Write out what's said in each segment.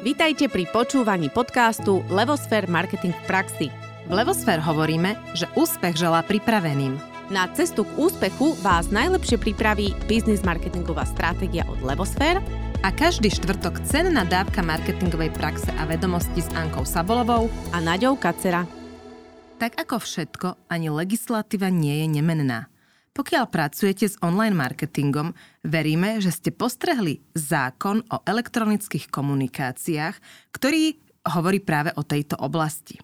Vítajte pri počúvaní podcastu Levosfér Marketing v praxi. V Levosfér hovoríme, že úspech želá pripraveným. Na cestu k úspechu vás najlepšie pripraví biznis marketingová stratégia od Levosfér a každý štvrtok cenná dávka marketingovej praxe a vedomosti s Ankou Sabolovou a Naďou Kacera. Tak ako všetko, ani legislatíva nie je nemenná. Pokiaľ pracujete s online marketingom, veríme, že ste postrehli zákon o elektronických komunikáciách, ktorý hovorí práve o tejto oblasti.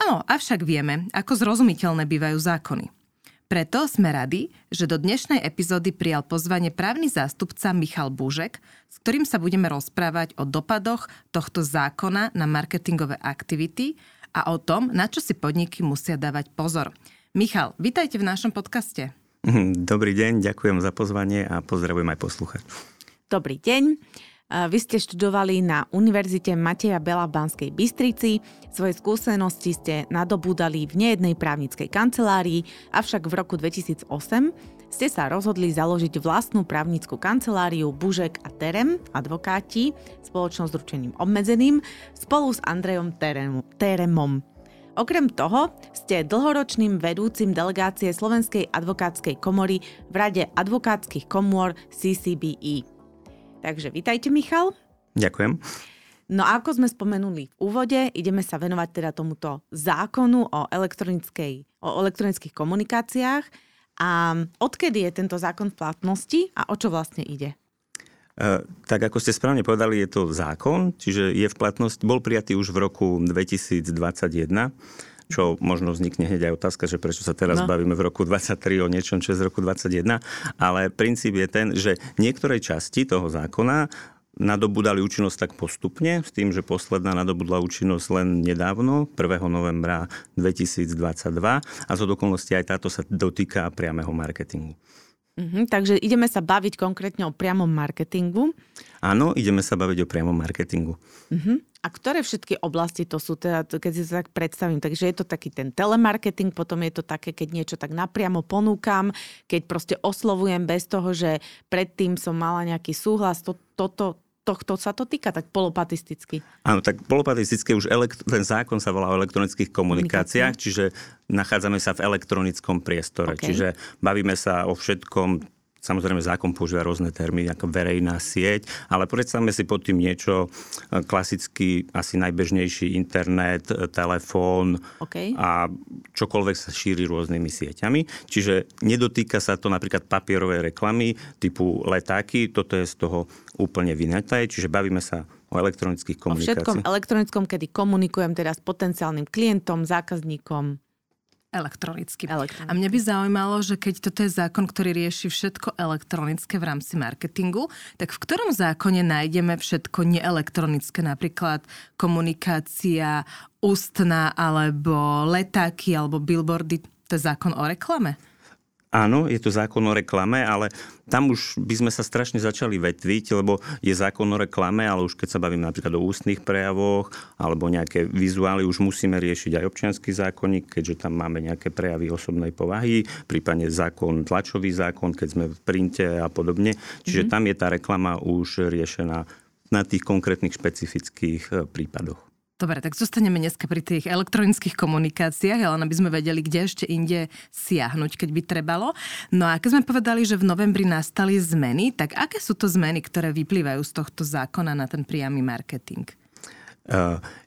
Áno, avšak vieme, ako zrozumiteľné bývajú zákony. Preto sme radi, že do dnešnej epizódy prijal pozvanie právny zástupca Michal Búžek, s ktorým sa budeme rozprávať o dopadoch tohto zákona na marketingové aktivity a o tom, na čo si podniky musia dávať pozor. Michal, vítajte v našom podcaste. Dobrý deň, ďakujem za pozvanie a pozdravujem aj poslúchať. Dobrý deň. Vy ste študovali na Univerzite Mateja Bela v Banskej Bystrici. Svoje skúsenosti ste nadobúdali v nejednej právnickej kancelárii, avšak v roku 2008 ste sa rozhodli založiť vlastnú právnickú kanceláriu Bužek a Terem, advokáti, spoločnosť s ručením obmedzeným, spolu s Andrejom Teremom. Okrem toho ste dlhoročným vedúcim delegácie Slovenskej advokátskej komory v Rade advokátskych komôr CCBE. Takže vítajte, Michal. Ďakujem. No a ako sme spomenuli v úvode, ideme sa venovať teda tomuto zákonu o, elektronickej, o elektronických komunikáciách. A odkedy je tento zákon v platnosti a o čo vlastne ide? E, tak ako ste správne povedali, je to zákon, čiže je v platnosti, bol prijatý už v roku 2021 čo možno vznikne hneď aj otázka, že prečo sa teraz no. bavíme v roku 23 o niečom, čo je z roku 21, ale princíp je ten, že niektorej časti toho zákona nadobudali účinnosť tak postupne, s tým, že posledná nadobudla účinnosť len nedávno, 1. novembra 2022 a zo dokonalosti aj táto sa dotýka priameho marketingu. Mm-hmm, takže ideme sa baviť konkrétne o priamom marketingu. Áno, ideme sa baviť o priamom marketingu. Mm-hmm. A ktoré všetky oblasti to sú, teda, keď si to tak predstavím? Takže je to taký ten telemarketing, potom je to také, keď niečo tak napriamo ponúkam, keď proste oslovujem bez toho, že predtým som mala nejaký súhlas. To, toto, tohto sa to týka, tak polopatisticky. Áno, tak polopatisticky už elekt- ten zákon sa volá o elektronických komunikáciách, čiže nachádzame sa v elektronickom priestore. Okay. Čiže bavíme sa o všetkom, Samozrejme, zákon používa rôzne termíny, ako verejná sieť, ale predstavme si pod tým niečo e, klasicky, asi najbežnejší internet, e, telefón okay. a čokoľvek sa šíri rôznymi sieťami. Čiže nedotýka sa to napríklad papierovej reklamy typu letáky, toto je z toho úplne vynaté, čiže bavíme sa o elektronických komunikáciách. O všetkom elektronickom, kedy komunikujem teda s potenciálnym klientom, zákazníkom. Elektronicky. Elektronicky. A mne by zaujímalo, že keď toto je zákon, ktorý rieši všetko elektronické v rámci marketingu, tak v ktorom zákone nájdeme všetko neelektronické, napríklad komunikácia ústna, alebo letáky, alebo billboardy, to je zákon o reklame? Áno, je to zákon o reklame, ale tam už by sme sa strašne začali vetviť, lebo je zákon o reklame, ale už keď sa bavíme napríklad o ústnych prejavoch alebo nejaké vizuály, už musíme riešiť aj občianský zákonník, keďže tam máme nejaké prejavy osobnej povahy, prípadne zákon, tlačový zákon, keď sme v printe a podobne. Čiže mm-hmm. tam je tá reklama už riešená na tých konkrétnych špecifických eh, prípadoch. Dobre, tak zostaneme dneska pri tých elektronických komunikáciách, ale aby sme vedeli, kde ešte inde siahnuť, keď by trebalo. No a keď sme povedali, že v novembri nastali zmeny, tak aké sú to zmeny, ktoré vyplývajú z tohto zákona na ten priamy marketing?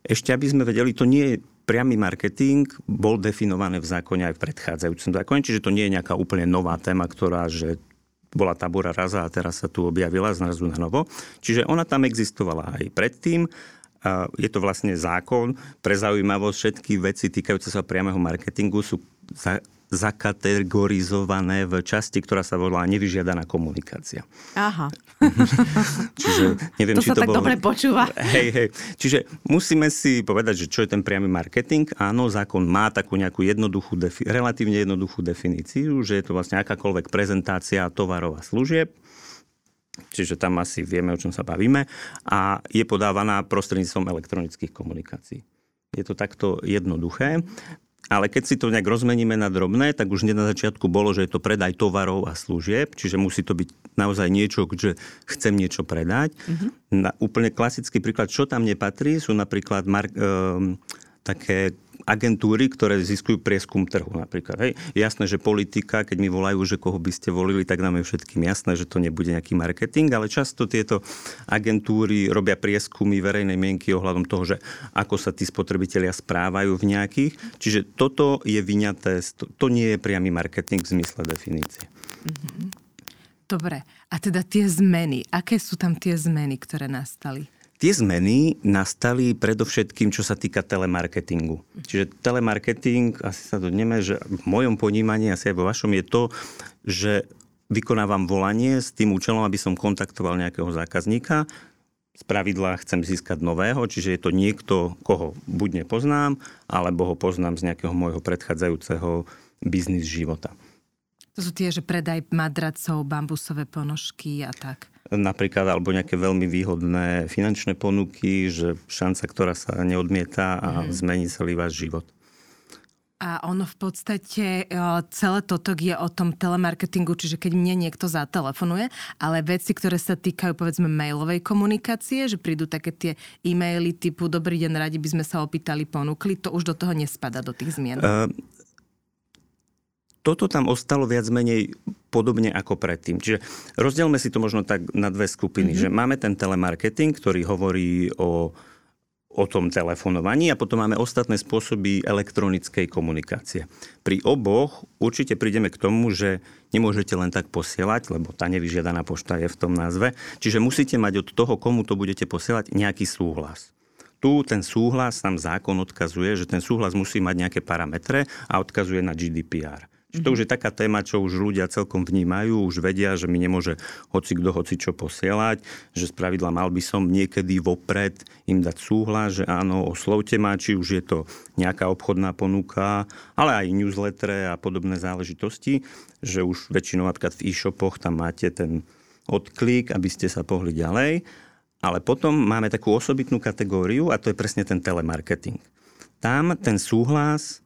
Ešte aby sme vedeli, to nie je priamy marketing, bol definovaný v zákone aj v predchádzajúcom zákone, čiže to nie je nejaká úplne nová téma, ktorá, že bola tabora raza a teraz sa tu objavila zrazu na novo. Čiže ona tam existovala aj predtým je to vlastne zákon. Pre zaujímavosť všetky veci týkajúce sa priameho marketingu sú za, zakategorizované v časti, ktorá sa volá nevyžiadaná komunikácia. Aha. Čiže neviem, to či sa to tak bolo... dobre počúva. Hej, hej. Čiže musíme si povedať, že čo je ten priamy marketing. Áno, zákon má takú nejakú jednoduchú, defi- relatívne jednoduchú definíciu, že je to vlastne akákoľvek prezentácia tovarov a služieb, čiže tam asi vieme, o čom sa bavíme, a je podávaná prostredníctvom elektronických komunikácií. Je to takto jednoduché. Ale keď si to nejak rozmeníme na drobné, tak už na začiatku bolo, že je to predaj tovarov a služieb, čiže musí to byť naozaj niečo, že chcem niečo predať. Uh-huh. Na, úplne klasický príklad, čo tam nepatrí, sú napríklad mar- um, také agentúry, ktoré ziskujú prieskum trhu napríklad. Hej. Jasné, že politika, keď mi volajú, že koho by ste volili, tak nám je všetkým jasné, že to nebude nejaký marketing, ale často tieto agentúry robia prieskumy verejnej mienky ohľadom toho, že ako sa tí spotrebitelia správajú v nejakých. Čiže toto je vyňaté, to, nie je priamy marketing v zmysle definície. Mm-hmm. Dobre, a teda tie zmeny, aké sú tam tie zmeny, ktoré nastali? Tie zmeny nastali predovšetkým, čo sa týka telemarketingu. Čiže telemarketing, asi sa dodneme, že v mojom ponímaní, asi aj vo vašom, je to, že vykonávam volanie s tým účelom, aby som kontaktoval nejakého zákazníka. Z pravidla chcem získať nového, čiže je to niekto, koho buď nepoznám, alebo ho poznám z nejakého môjho predchádzajúceho biznis života. To sú tie, že predaj madracov, bambusové ponožky a tak napríklad, alebo nejaké veľmi výhodné finančné ponuky, že šanca, ktorá sa neodmieta a mm. zmení celý váš život. A ono v podstate e, celé toto je o tom telemarketingu, čiže keď mne niekto zatelefonuje, ale veci, ktoré sa týkajú povedzme mailovej komunikácie, že prídu také tie e-maily typu Dobrý deň, radi by sme sa opýtali, ponúkli, to už do toho nespada, do tých zmien. Uh, toto tam ostalo viac menej podobne ako predtým. Čiže rozdielme si to možno tak na dve skupiny, mm-hmm. že máme ten telemarketing, ktorý hovorí o, o tom telefonovaní a potom máme ostatné spôsoby elektronickej komunikácie. Pri oboch určite prídeme k tomu, že nemôžete len tak posielať, lebo tá nevyžiadaná pošta je v tom názve. Čiže musíte mať od toho, komu to budete posielať, nejaký súhlas tu ten súhlas, tam zákon odkazuje, že ten súhlas musí mať nejaké parametre a odkazuje na GDPR. Čiže to už je taká téma, čo už ľudia celkom vnímajú, už vedia, že mi nemôže hoci kto hoci čo posielať, že z pravidla mal by som niekedy vopred im dať súhlas, že áno, oslovte ma, či už je to nejaká obchodná ponuka, ale aj newsletter a podobné záležitosti, že už väčšinou napríklad v e-shopoch tam máte ten odklik, aby ste sa pohli ďalej. Ale potom máme takú osobitnú kategóriu a to je presne ten telemarketing. Tam ten súhlas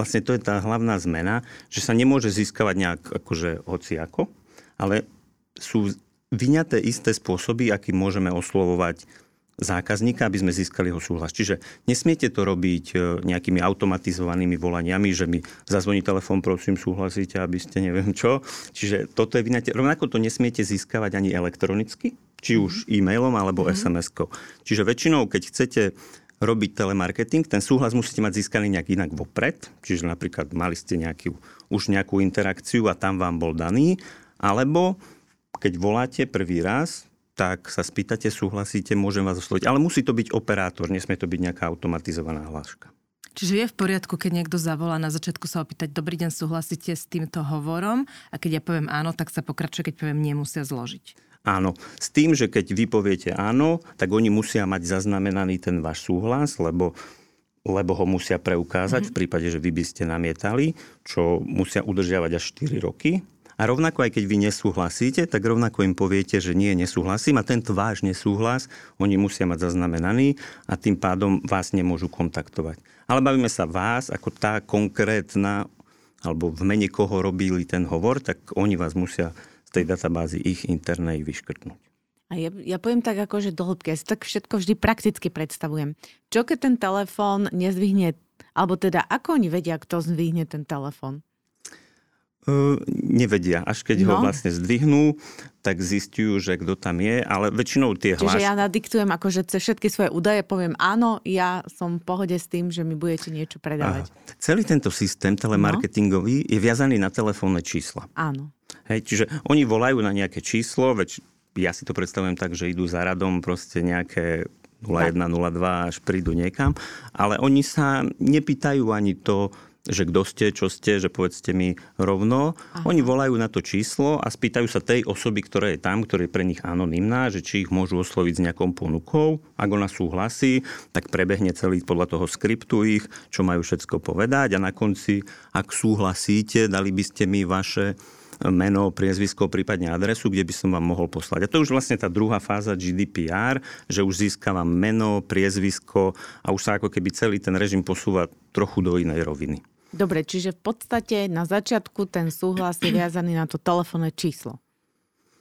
vlastne to je tá hlavná zmena, že sa nemôže získavať nejak akože hociako, ale sú vyňaté isté spôsoby, akým môžeme oslovovať zákazníka, aby sme získali ho súhlas. Čiže nesmiete to robiť e, nejakými automatizovanými volaniami, že mi zazvoní telefón, prosím, súhlasíte, aby ste neviem čo. Čiže toto je vyňaté. Rovnako to nesmiete získavať ani elektronicky, či už mhm. e-mailom alebo mm-hmm. SMS-kou. Čiže väčšinou, keď chcete robiť telemarketing, ten súhlas musíte mať získaný nejak inak vopred, čiže napríklad mali ste nejakú, už nejakú interakciu a tam vám bol daný, alebo keď voláte prvý raz, tak sa spýtate, súhlasíte, môžem vás osloviť. Ale musí to byť operátor, nesmie to byť nejaká automatizovaná hláška. Čiže je v poriadku, keď niekto zavolá na začiatku sa opýtať, dobrý deň, súhlasíte s týmto hovorom? A keď ja poviem áno, tak sa pokračuje, keď poviem nie, musia zložiť. Áno. S tým, že keď vy poviete áno, tak oni musia mať zaznamenaný ten váš súhlas, lebo lebo ho musia preukázať mm-hmm. v prípade, že vy by ste namietali, čo musia udržiavať až 4 roky. A rovnako aj keď vy nesúhlasíte, tak rovnako im poviete, že nie, nesúhlasím a tento váš nesúhlas oni musia mať zaznamenaný a tým pádom vás nemôžu kontaktovať. Ale bavíme sa vás ako tá konkrétna, alebo v mene koho robili ten hovor, tak oni vás musia tej databázy ich internej vyškrtnúť. A ja, ja poviem tak ako, že do hĺbky. Ja si tak všetko vždy prakticky predstavujem. Čo keď ten telefón nezvihne, alebo teda ako oni vedia, kto zvihne ten telefón? Uh, nevedia. Až keď no. ho vlastne zdvihnú, tak zistujú, že kto tam je, ale väčšinou tie hlášky... Čiže ja nadiktujem akože cez všetky svoje údaje, poviem áno, ja som v pohode s tým, že mi budete niečo predávať. Uh, celý tento systém telemarketingový no. je viazaný na telefónne čísla. Áno. Hej, čiže oni volajú na nejaké číslo, veď ja si to predstavujem tak, že idú za radom proste nejaké 01, 02 až prídu niekam, ale oni sa nepýtajú ani to, že kto ste, čo ste, že povedzte mi rovno. Aha. Oni volajú na to číslo a spýtajú sa tej osoby, ktorá je tam, ktorá je pre nich anonymná, že či ich môžu osloviť s nejakou ponukou. Ak ona súhlasí, tak prebehne celý podľa toho skriptu ich, čo majú všetko povedať a na konci, ak súhlasíte, dali by ste mi vaše meno, priezvisko, prípadne adresu, kde by som vám mohol poslať. A to je už vlastne tá druhá fáza GDPR, že už získavam meno, priezvisko a už sa ako keby celý ten režim posúva trochu do inej roviny. Dobre, čiže v podstate na začiatku ten súhlas je viazaný na to telefónne číslo.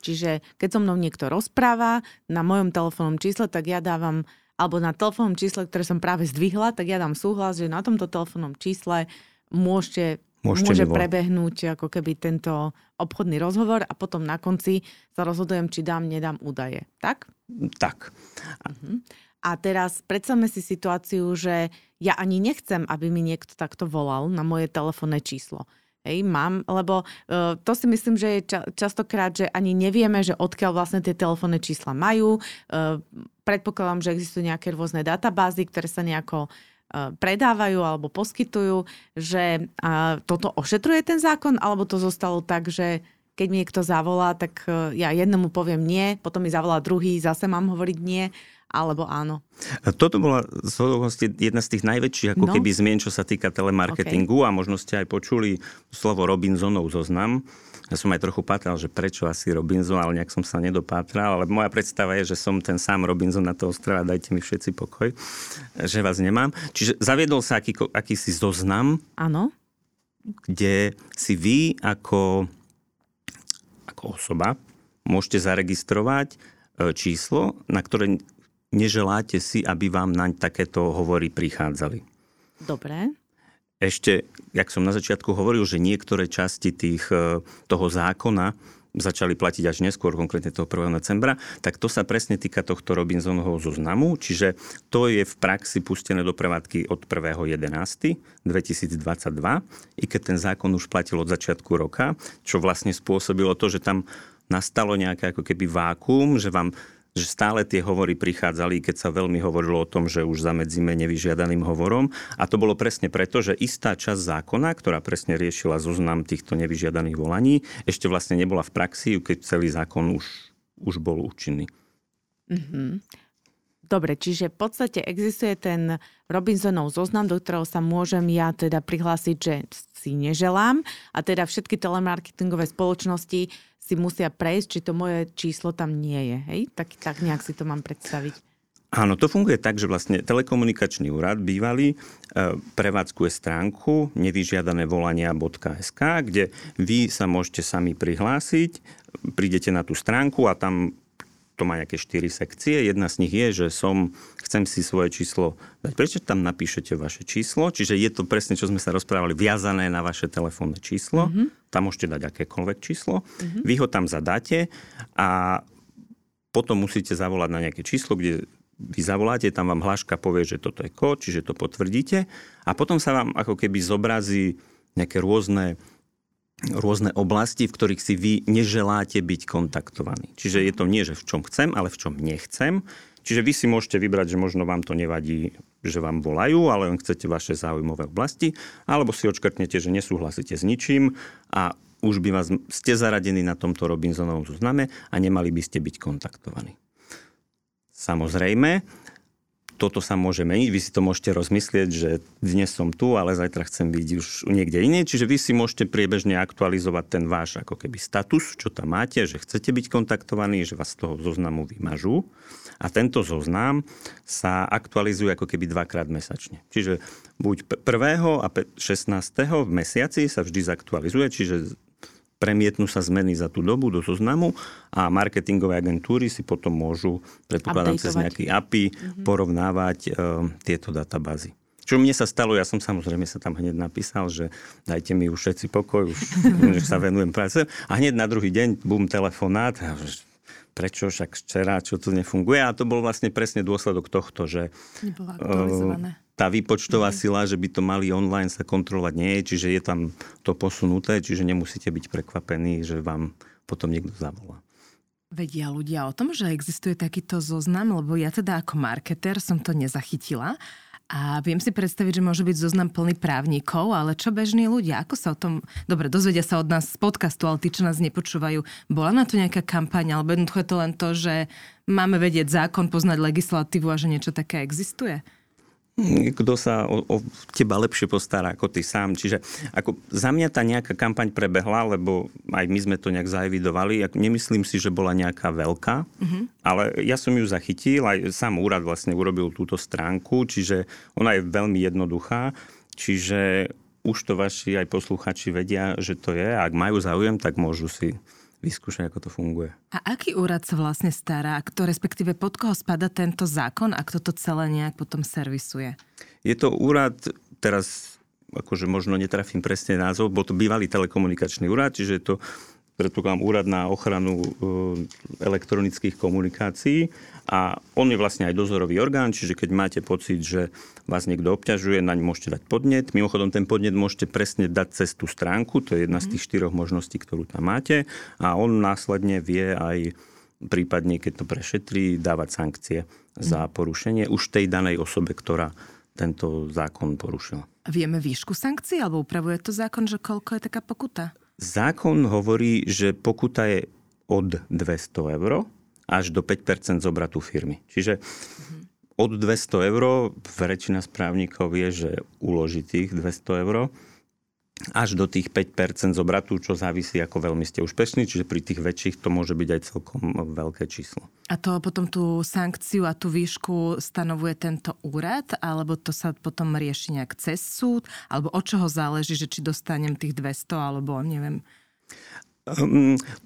Čiže keď so mnou niekto rozpráva na mojom telefónnom čísle, tak ja dávam, alebo na telefónnom čísle, ktoré som práve zdvihla, tak ja dám súhlas, že na tomto telefónnom čísle môžete Môžete môže prebehnúť ako keby tento obchodný rozhovor a potom na konci sa rozhodujem, či dám, nedám údaje. Tak? Tak. Uh-huh. A teraz predstavme si situáciu, že ja ani nechcem, aby mi niekto takto volal na moje telefónne číslo. Hej, mám, lebo uh, to si myslím, že je ča- častokrát, že ani nevieme, že odkiaľ vlastne tie telefónne čísla majú. Uh, predpokladám, že existujú nejaké rôzne databázy, ktoré sa nejako predávajú alebo poskytujú, že toto ošetruje ten zákon, alebo to zostalo tak, že keď mi niekto zavolá, tak ja jednomu poviem nie, potom mi zavolá druhý, zase mám hovoriť nie alebo áno? Toto bola jedna z tých najväčších ako no. keby zmien, čo sa týka telemarketingu okay. a možno ste aj počuli slovo Robinsonov zoznam. Ja som aj trochu pátral, že prečo asi Robinson, ale nejak som sa nedopátral, ale moja predstava je, že som ten sám Robinson na to ostrova, dajte mi všetci pokoj, že vás nemám. Čiže zaviedol sa aký, akýsi zoznam, Áno. kde si vy ako, ako osoba môžete zaregistrovať e, číslo, na ktoré neželáte si, aby vám naň takéto hovory prichádzali. Dobre. Ešte, jak som na začiatku hovoril, že niektoré časti tých, e, toho zákona začali platiť až neskôr, konkrétne toho 1. decembra, tak to sa presne týka tohto Robinsonovho zoznamu, čiže to je v praxi pustené do prevádzky od 1.11.2022, i keď ten zákon už platil od začiatku roka, čo vlastne spôsobilo to, že tam nastalo nejaké ako keby vákum, že vám že stále tie hovory prichádzali, keď sa veľmi hovorilo o tom, že už zamedzíme nevyžiadaným hovorom. A to bolo presne preto, že istá časť zákona, ktorá presne riešila zoznam týchto nevyžiadaných volaní, ešte vlastne nebola v praxi, keď celý zákon už, už bol účinný. Mm-hmm. Dobre, čiže v podstate existuje ten Robinsonov zoznam, do ktorého sa môžem ja teda prihlásiť, že si neželám a teda všetky telemarketingové spoločnosti si musia prejsť, či to moje číslo tam nie je. Hej? Tak, tak nejak si to mám predstaviť. Áno, to funguje tak, že vlastne telekomunikačný úrad bývalý e, prevádzkuje stránku nevyžiadané volania.sk, kde vy sa môžete sami prihlásiť, prídete na tú stránku a tam to má nejaké štyri sekcie. Jedna z nich je, že som, chcem si svoje číslo dať. Prečo tam napíšete vaše číslo? Čiže je to presne, čo sme sa rozprávali, viazané na vaše telefónne číslo. Mm-hmm. Tam môžete dať akékoľvek číslo. Mm-hmm. Vy ho tam zadáte a potom musíte zavolať na nejaké číslo, kde vy zavoláte, tam vám hláška povie, že toto je kód, čiže to potvrdíte a potom sa vám ako keby zobrazí nejaké rôzne rôzne oblasti, v ktorých si vy neželáte byť kontaktovaní. Čiže je to nie, že v čom chcem, ale v čom nechcem. Čiže vy si môžete vybrať, že možno vám to nevadí, že vám volajú, ale len chcete vaše záujmové oblasti, alebo si odškrtnete, že nesúhlasíte s ničím a už by vás, ste zaradení na tomto Robinsonovom zozname a nemali by ste byť kontaktovaní. Samozrejme, toto sa môže meniť, vy si to môžete rozmyslieť, že dnes som tu, ale zajtra chcem byť už niekde iné. Čiže vy si môžete priebežne aktualizovať ten váš ako keby status, čo tam máte, že chcete byť kontaktovaní, že vás z toho zoznamu vymažú. A tento zoznam sa aktualizuje ako keby dvakrát mesačne. Čiže buď 1. a 16. v mesiaci sa vždy zaktualizuje, čiže premietnú sa zmeny za tú dobu do zoznamu a marketingové agentúry si potom môžu, predpokladám cez nejaký API, mm-hmm. porovnávať uh, tieto databázy. Čo mne sa stalo, ja som samozrejme sa tam hneď napísal, že dajte mi už všetci pokoj, už, sa venujem práce. A hneď na druhý deň, bum, telefonát, prečo však včera, čo tu nefunguje. A to bol vlastne presne dôsledok tohto, že... Nebolo aktualizované. Uh, tá výpočtová mm. sila, že by to mali online sa kontrolovať nie je, čiže je tam to posunuté, čiže nemusíte byť prekvapení, že vám potom niekto zavolá. Vedia ľudia o tom, že existuje takýto zoznam, lebo ja teda ako marketer som to nezachytila. A viem si predstaviť, že môže byť zoznam plný právnikov, ale čo bežní ľudia? Ako sa o tom... Dobre, dozvedia sa od nás z podcastu, ale tí, čo nás nepočúvajú, bola na to nejaká kampaň, alebo jednoducho je to len to, že máme vedieť zákon, poznať legislatívu a že niečo také existuje? Kto sa o, o teba lepšie postará ako ty sám. Čiže ako za mňa tá nejaká kampaň prebehla, lebo aj my sme to nejak zaevidovali. Nemyslím si, že bola nejaká veľká, mm-hmm. ale ja som ju zachytil, aj sám úrad vlastne urobil túto stránku, čiže ona je veľmi jednoduchá. Čiže už to vaši aj posluchači vedia, že to je. Ak majú záujem, tak môžu si vyskúšať, ako to funguje. A aký úrad sa vlastne stará, kto respektíve pod koho spada tento zákon a kto to celé nejak potom servisuje? Je to úrad, teraz akože možno netrafím presne názov, bol to bývalý telekomunikačný úrad, čiže je to predpokladám úrad na ochranu e, elektronických komunikácií a on je vlastne aj dozorový orgán, čiže keď máte pocit, že vás niekto obťažuje, naň môžete dať podnet. Mimochodom, ten podnet môžete presne dať cez tú stránku, to je jedna z tých štyroch možností, ktorú tam máte a on následne vie aj prípadne, keď to prešetrí, dávať sankcie za mhm. porušenie už tej danej osobe, ktorá tento zákon porušila. Vieme výšku sankcií, alebo upravuje to zákon, že koľko je taká pokuta? Zákon hovorí, že pokuta je od 200 eur až do 5 z obratu firmy. Čiže od 200 eur, väčšina správnikov vie, že uloží tých 200 eur, až do tých 5% z obratu, čo závisí, ako veľmi ste úspešní, čiže pri tých väčších to môže byť aj celkom veľké číslo. A to potom tú sankciu a tú výšku stanovuje tento úrad, alebo to sa potom rieši nejak cez súd, alebo od čoho záleží, že či dostanem tých 200, alebo neviem,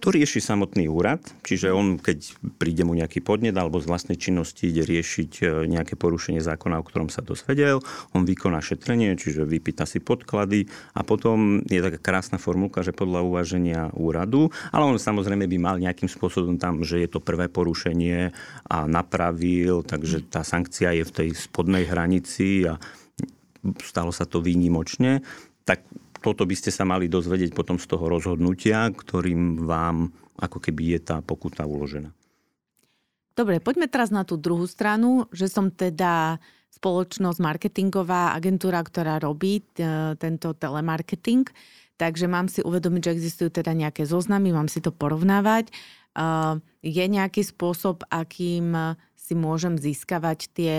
to rieši samotný úrad, čiže on, keď príde mu nejaký podnet alebo z vlastnej činnosti ide riešiť e, nejaké porušenie zákona, o ktorom sa dosvedel, on vykoná šetrenie, čiže vypýta si podklady a potom je taká krásna formulka, že podľa uvaženia úradu, ale on samozrejme by mal nejakým spôsobom tam, že je to prvé porušenie a napravil, takže tá sankcia je v tej spodnej hranici a stalo sa to výnimočne, tak toto by ste sa mali dozvedieť potom z toho rozhodnutia, ktorým vám ako keby je tá pokuta uložená. Dobre, poďme teraz na tú druhú stranu, že som teda spoločnosť marketingová agentúra, ktorá robí e, tento telemarketing, takže mám si uvedomiť, že existujú teda nejaké zoznamy, mám si to porovnávať. E, je nejaký spôsob, akým si môžem získavať tie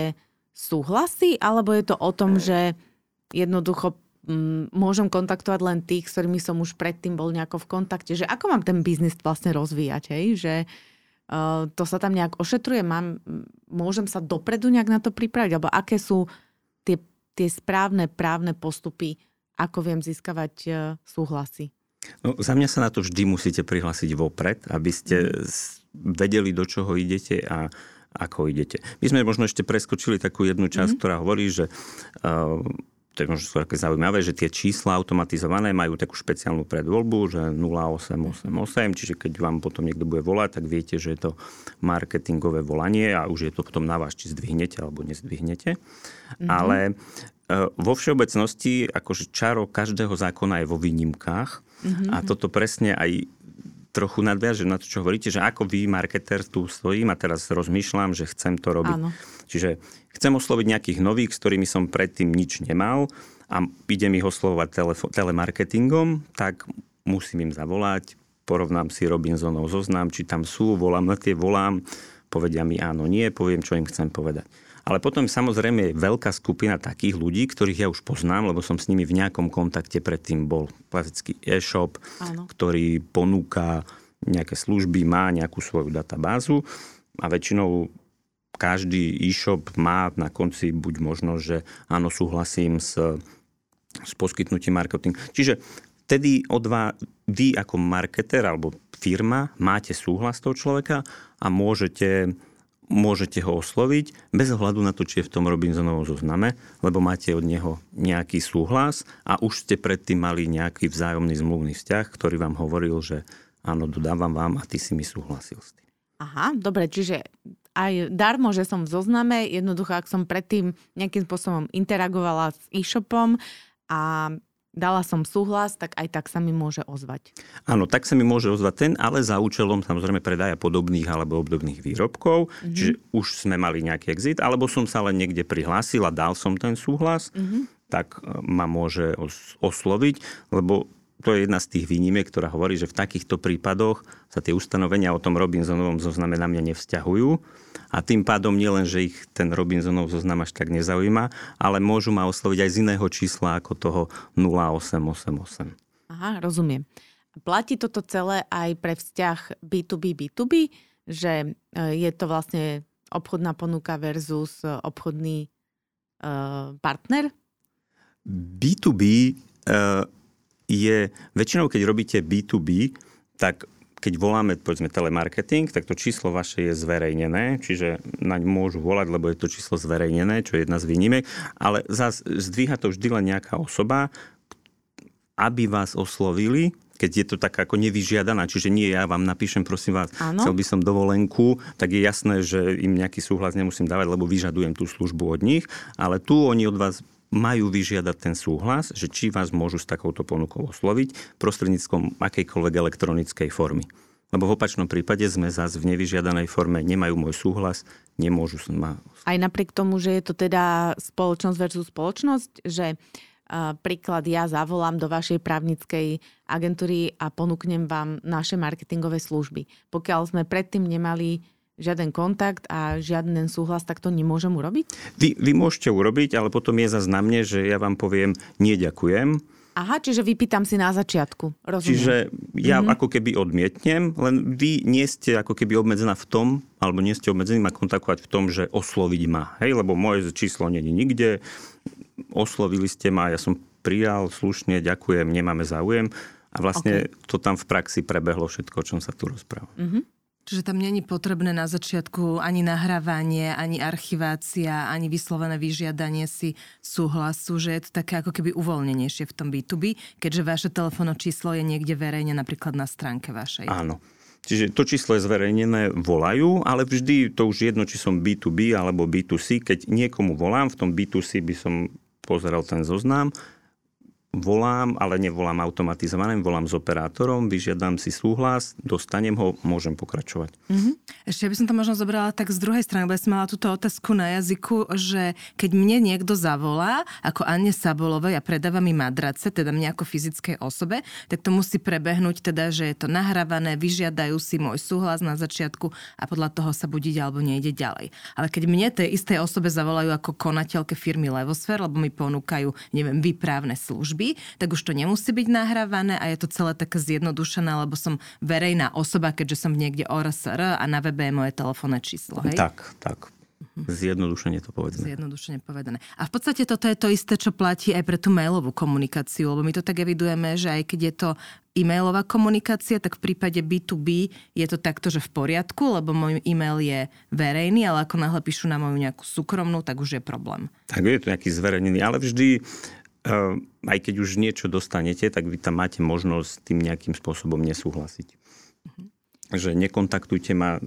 súhlasy, alebo je to o tom, že jednoducho môžem kontaktovať len tých, s ktorými som už predtým bol nejako v kontakte, že ako mám ten biznis vlastne rozvíjať, hej? že uh, to sa tam nejak ošetruje, mám, môžem sa dopredu nejak na to pripraviť, alebo aké sú tie, tie správne právne postupy, ako viem získavať uh, súhlasy. No, za mňa sa na to vždy musíte prihlásiť vopred, aby ste vedeli, do čoho idete a ako idete. My sme možno ešte preskočili takú jednu časť, mm. ktorá hovorí, že uh, to je možno také zaujímavé, že tie čísla automatizované majú takú špeciálnu predvoľbu, že 0888, čiže keď vám potom niekto bude volať, tak viete, že je to marketingové volanie a už je to potom na vás, či zdvihnete alebo nezdvihnete. Mm-hmm. Ale e, vo všeobecnosti, akože čaro každého zákona je vo výnimkách mm-hmm. a toto presne aj trochu nadviažem na to, čo hovoríte, že ako vy, marketer, tu stojím a teraz rozmýšľam, že chcem to robiť. Áno. Čiže chcem osloviť nejakých nových, s ktorými som predtým nič nemal a idem ich oslovovať telefo- telemarketingom, tak musím im zavolať, porovnám si Robinsonov zoznam, či tam sú, volám na tie, volám, povedia mi áno, nie, poviem, čo im chcem povedať. Ale potom samozrejme je veľká skupina takých ľudí, ktorých ja už poznám, lebo som s nimi v nejakom kontakte predtým bol. Klasický e-shop, Áno. ktorý ponúka nejaké služby, má nejakú svoju databázu a väčšinou každý e-shop má na konci buď možno, že áno, súhlasím s, s poskytnutím marketing. Čiže vtedy od vás, vy ako marketer alebo firma máte súhlas toho človeka a môžete môžete ho osloviť bez ohľadu na to, či je v tom Robinsonovom zozname, lebo máte od neho nejaký súhlas a už ste predtým mali nejaký vzájomný zmluvný vzťah, ktorý vám hovoril, že áno, dodávam vám a ty si mi súhlasil s tým. Aha, dobre, čiže aj darmo, že som v zozname, jednoducho, ak som predtým nejakým spôsobom interagovala s e-shopom a dala som súhlas, tak aj tak sa mi môže ozvať. Áno, tak sa mi môže ozvať ten, ale za účelom samozrejme predaja podobných alebo obdobných výrobkov. Mm-hmm. Čiže už sme mali nejaký exit, alebo som sa len niekde prihlásil a dal som ten súhlas, mm-hmm. tak e, ma môže osloviť, lebo to je jedna z tých výnimiek, ktorá hovorí, že v takýchto prípadoch sa tie ustanovenia o tom Robinsonovom zozname na mňa nevzťahujú a tým pádom nielen, že ich ten Robinsonov zoznam až tak nezaujíma, ale môžu ma osloviť aj z iného čísla ako toho 0888. Aha, rozumiem. Platí toto celé aj pre vzťah B2B, B2B, že e, je to vlastne obchodná ponuka versus e, obchodný uh, partner? B2B uh, je, väčšinou keď robíte B2B, tak keď voláme, povedzme, telemarketing, tak to číslo vaše je zverejnené, čiže naň môžu volať, lebo je to číslo zverejnené, čo je jedna z výnimek, ale zase zdvíha to vždy len nejaká osoba, aby vás oslovili, keď je to tak ako nevyžiadaná, čiže nie ja vám napíšem, prosím vás, ano. chcel by som dovolenku, tak je jasné, že im nejaký súhlas nemusím dávať, lebo vyžadujem tú službu od nich, ale tu oni od vás majú vyžiadať ten súhlas, že či vás môžu s takouto ponukou osloviť prostredníctvom akejkoľvek elektronickej formy. Lebo v opačnom prípade sme zase v nevyžiadanej forme, nemajú môj súhlas, nemôžu ma... Aj napriek tomu, že je to teda spoločnosť versus spoločnosť, že príklad, ja zavolám do vašej právnickej agentúry a ponúknem vám naše marketingové služby. Pokiaľ sme predtým nemali žiaden kontakt a žiaden súhlas, tak to nemôžem urobiť? Vy, vy môžete urobiť, ale potom je zase na mne, že ja vám poviem, nie ďakujem. Aha, čiže vypýtam si na začiatku. Rozumiem. Čiže ja mm-hmm. ako keby odmietnem, len vy nie ste ako keby obmedzená v tom, alebo nie ste obmedzení ma kontaktovať v tom, že osloviť ma. Hej, lebo moje číslo není nikde, oslovili ste ma, ja som prijal, slušne, ďakujem, nemáme záujem. A vlastne okay. to tam v praxi prebehlo všetko, o čom sa tu rozpráva. Mm-hmm. Čiže tam není potrebné na začiatku ani nahrávanie, ani archivácia, ani vyslovené vyžiadanie si súhlasu, že je to také ako keby uvoľnenejšie v tom B2B, keďže vaše telefónne číslo je niekde verejne napríklad na stránke vašej. Áno. Čiže to číslo je zverejnené, volajú, ale vždy to už jedno, či som B2B alebo B2C. Keď niekomu volám, v tom B2C by som pozeral ten zoznam volám, ale nevolám automatizovaným, volám s operátorom, vyžiadam si súhlas, dostanem ho, môžem pokračovať. Mm-hmm. Ešte by som to možno zobrala tak z druhej strany, lebo ja som mala túto otázku na jazyku, že keď mne niekto zavolá, ako Anne Sabolovej a predáva mi madrace, teda mne ako fyzickej osobe, tak to musí prebehnúť teda, že je to nahrávané, vyžiadajú si môj súhlas na začiatku a podľa toho sa budiť alebo nejde ďalej. Ale keď mne tej istej osobe zavolajú ako konateľke firmy Levosfér, lebo mi ponúkajú, neviem, výprávne služby, služby, tak už to nemusí byť nahrávané a je to celé také zjednodušené, lebo som verejná osoba, keďže som niekde ORSR a na webe je moje telefónne číslo. Hej? Tak, tak. Zjednodušene to povedané. Zjednodušene povedané. A v podstate toto je to isté, čo platí aj pre tú mailovú komunikáciu, lebo my to tak evidujeme, že aj keď je to e-mailová komunikácia, tak v prípade B2B je to takto, že v poriadku, lebo môj e-mail je verejný, ale ako náhle píšu na moju nejakú súkromnú, tak už je problém. Tak je to nejaký zverejnený, ale vždy aj keď už niečo dostanete, tak vy tam máte možnosť s tým nejakým spôsobom nesúhlasiť. Mm-hmm. Že nekontaktujte ma.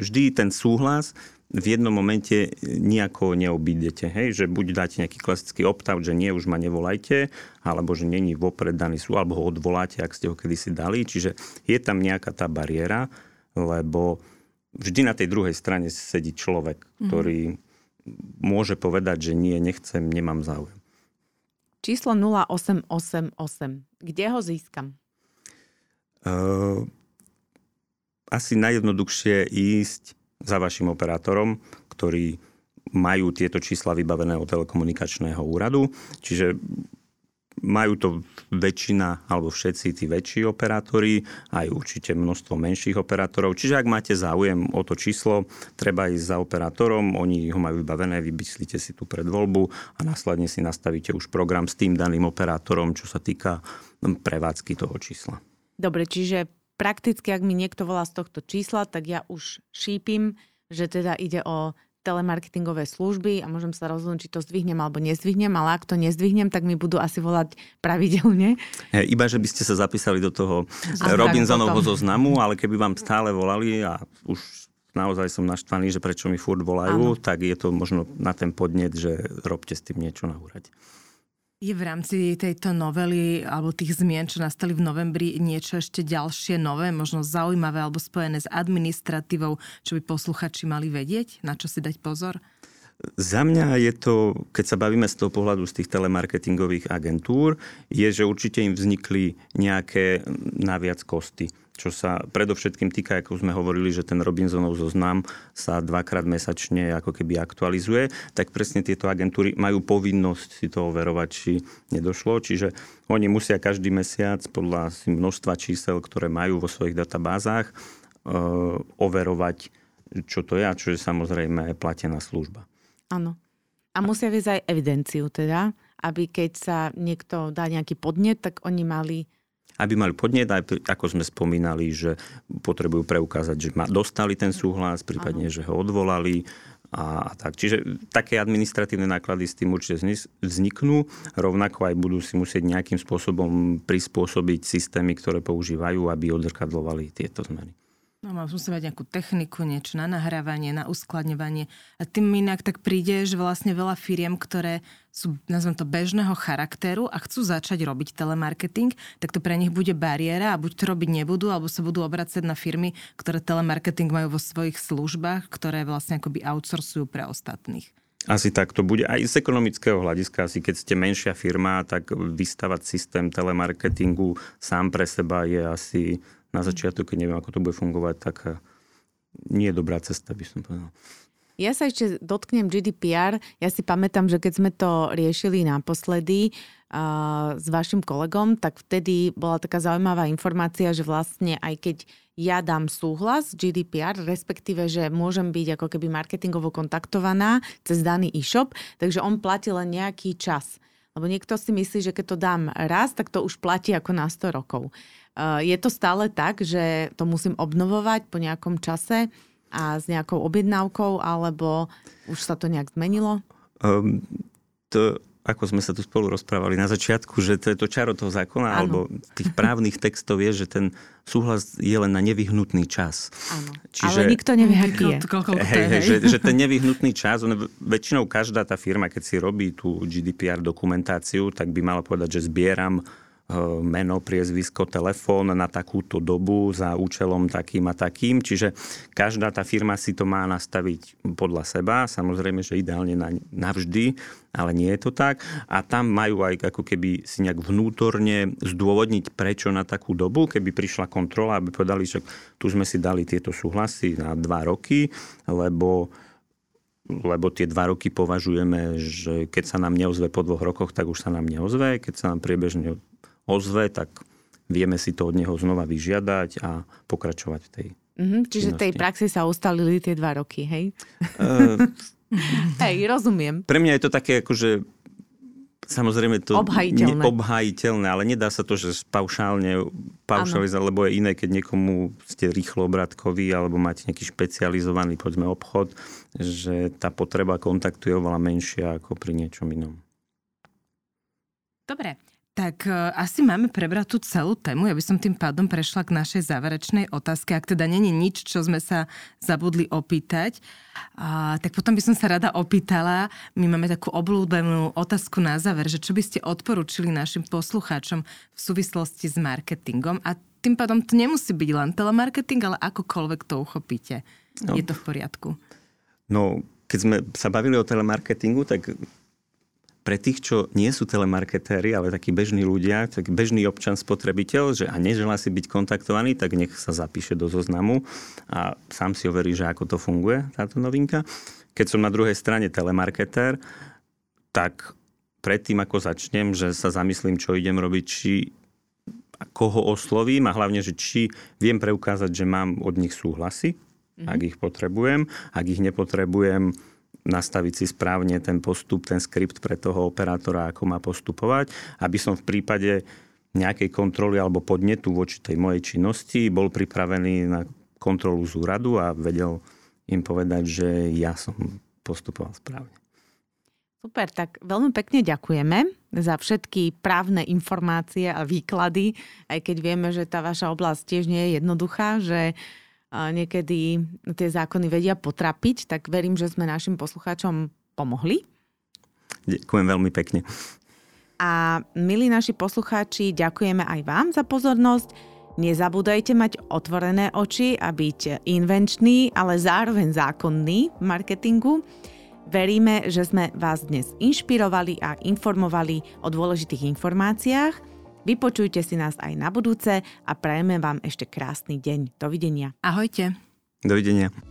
Vždy ten súhlas v jednom momente nejako neobídete. Hej? Že buď dáte nejaký klasický opt-out, že nie, už ma nevolajte, alebo že není vopred daný sú, alebo ho odvoláte, ak ste ho kedysi dali. Čiže je tam nejaká tá bariéra, lebo vždy na tej druhej strane sedí človek, mhm. ktorý mm-hmm. môže povedať, že nie, nechcem, nemám záujem číslo 0888. Kde ho získam? Uh, asi najjednoduchšie ísť za vašim operátorom, ktorý majú tieto čísla vybavené od telekomunikačného úradu. Čiže majú to väčšina alebo všetci tí väčší operátori, aj určite množstvo menších operátorov. Čiže ak máte záujem o to číslo, treba ísť za operátorom, oni ho majú vybavené, vybyslíte si tú predvoľbu a následne si nastavíte už program s tým daným operátorom, čo sa týka prevádzky toho čísla. Dobre, čiže prakticky, ak mi niekto volá z tohto čísla, tak ja už šípim, že teda ide o telemarketingové služby a môžem sa rozhodnúť, či to zdvihnem alebo nezdvihnem, ale ak to nezdvihnem, tak mi budú asi volať pravidelne. Hey, iba, že by ste sa zapísali do toho Robinsonovho zoznamu, ale keby vám stále volali a už naozaj som naštvaný, že prečo mi furt volajú, ano. tak je to možno na ten podnet, že robte s tým niečo na úrade. Je v rámci tejto novely alebo tých zmien, čo nastali v novembri, niečo ešte ďalšie nové, možno zaujímavé alebo spojené s administratívou, čo by posluchači mali vedieť, na čo si dať pozor? Za mňa je to, keď sa bavíme z toho pohľadu z tých telemarketingových agentúr, je, že určite im vznikli nejaké naviac kosty čo sa predovšetkým týka, ako sme hovorili, že ten Robinsonov zoznam sa dvakrát mesačne ako keby aktualizuje, tak presne tieto agentúry majú povinnosť si to overovať, či nedošlo. Čiže oni musia každý mesiac podľa množstva čísel, ktoré majú vo svojich databázach, e, overovať, čo to je a čo je samozrejme platená služba. Áno. A musia viesť aj evidenciu teda, aby keď sa niekto dá nejaký podnet, tak oni mali aby mali podnet, ako sme spomínali, že potrebujú preukázať, že dostali ten súhlas, prípadne, ano. že ho odvolali a, a tak. Čiže také administratívne náklady s tým určite vzniknú, rovnako aj budú si musieť nejakým spôsobom prispôsobiť systémy, ktoré používajú, aby odrkadlovali tieto zmeny. No, musí mať nejakú techniku, niečo na nahrávanie, na uskladňovanie. A tým inak tak príde, že vlastne veľa firiem, ktoré sú, nazvem to, bežného charakteru a chcú začať robiť telemarketing, tak to pre nich bude bariéra a buď to robiť nebudú, alebo sa budú obracať na firmy, ktoré telemarketing majú vo svojich službách, ktoré vlastne akoby outsourcujú pre ostatných. Asi tak to bude. Aj z ekonomického hľadiska, asi keď ste menšia firma, tak vystavať systém telemarketingu sám pre seba je asi na začiatok, keď neviem, ako to bude fungovať, tak eh, nie je dobrá cesta, by som povedal. Ja sa ešte dotknem GDPR. Ja si pamätám, že keď sme to riešili naposledy uh, s vašim kolegom, tak vtedy bola taká zaujímavá informácia, že vlastne aj keď ja dám súhlas GDPR, respektíve, že môžem byť ako keby marketingovo kontaktovaná cez daný e-shop, takže on platí len nejaký čas. Lebo niekto si myslí, že keď to dám raz, tak to už platí ako na 100 rokov. Je to stále tak, že to musím obnovovať po nejakom čase a s nejakou objednávkou, alebo už sa to nejak zmenilo? Um, to, ako sme sa tu spolu rozprávali na začiatku, že to je to čaro toho zákona, ano. alebo tých právnych textov je, že ten súhlas je len na nevyhnutný čas. Áno, Čiže, ale nikto nevie, aký je. Hej, hej, že, že ten nevyhnutný čas, on, väčšinou každá tá firma, keď si robí tú GDPR dokumentáciu, tak by mala povedať, že zbieram Eh, meno, priezvisko, telefón na takúto dobu za účelom takým a takým. Čiže každá tá firma si to má nastaviť podľa seba. Samozrejme, že ideálne na, navždy, ale nie je to tak. A tam majú aj ako keby si nejak vnútorne zdôvodniť, prečo na takú dobu, keby prišla kontrola, aby povedali, že tu sme si dali tieto súhlasy na dva roky, lebo lebo tie dva roky považujeme, že keď sa nám neozve po dvoch rokoch, tak už sa nám neozve. Keď sa nám priebežne ozve, tak vieme si to od neho znova vyžiadať a pokračovať v tej mm-hmm, Čiže činnosti. tej praxi sa ustalili tie dva roky, hej? Uh, hej, rozumiem. Pre mňa je to také akože Samozrejme to obhajiteľné. Obhajiteľné, ale nedá sa to, že paušálne paušalizovať, lebo je iné, keď niekomu ste rýchlo obratkový alebo máte nejaký špecializovaný povedzme obchod, že tá potreba kontaktu je oveľa menšia ako pri niečom inom. Dobre, tak e, asi máme prebrať tú celú tému. Ja by som tým pádom prešla k našej záverečnej otázke. Ak teda není nič, čo sme sa zabudli opýtať, a, tak potom by som sa rada opýtala. My máme takú obľúbenú otázku na záver, že čo by ste odporúčili našim poslucháčom v súvislosti s marketingom. A tým pádom to nemusí byť len telemarketing, ale akokoľvek to uchopíte. No. Je to v poriadku. No, keď sme sa bavili o telemarketingu, tak pre tých, čo nie sú telemarketéri, ale takí bežní ľudia, tak bežný občan spotrebiteľ, že a neželá si byť kontaktovaný, tak nech sa zapíše do zoznamu a sám si overí, že ako to funguje, táto novinka. Keď som na druhej strane telemarketér, tak predtým, ako začnem, že sa zamyslím, čo idem robiť, či a koho oslovím a hlavne, že či viem preukázať, že mám od nich súhlasy, mm-hmm. ak ich potrebujem. Ak ich nepotrebujem, nastaviť si správne ten postup, ten skript pre toho operátora, ako má postupovať, aby som v prípade nejakej kontroly alebo podnetu voči tej mojej činnosti bol pripravený na kontrolu z úradu a vedel im povedať, že ja som postupoval správne. Super, tak veľmi pekne ďakujeme za všetky právne informácie a výklady, aj keď vieme, že tá vaša oblasť tiež nie je jednoduchá, že niekedy tie zákony vedia potrapiť, tak verím, že sme našim poslucháčom pomohli. Ďakujem veľmi pekne. A milí naši poslucháči, ďakujeme aj vám za pozornosť. Nezabúdajte mať otvorené oči a byť invenčný, ale zároveň zákonný v marketingu. Veríme, že sme vás dnes inšpirovali a informovali o dôležitých informáciách Vypočujte si nás aj na budúce a prajeme vám ešte krásny deň. Dovidenia. Ahojte. Dovidenia.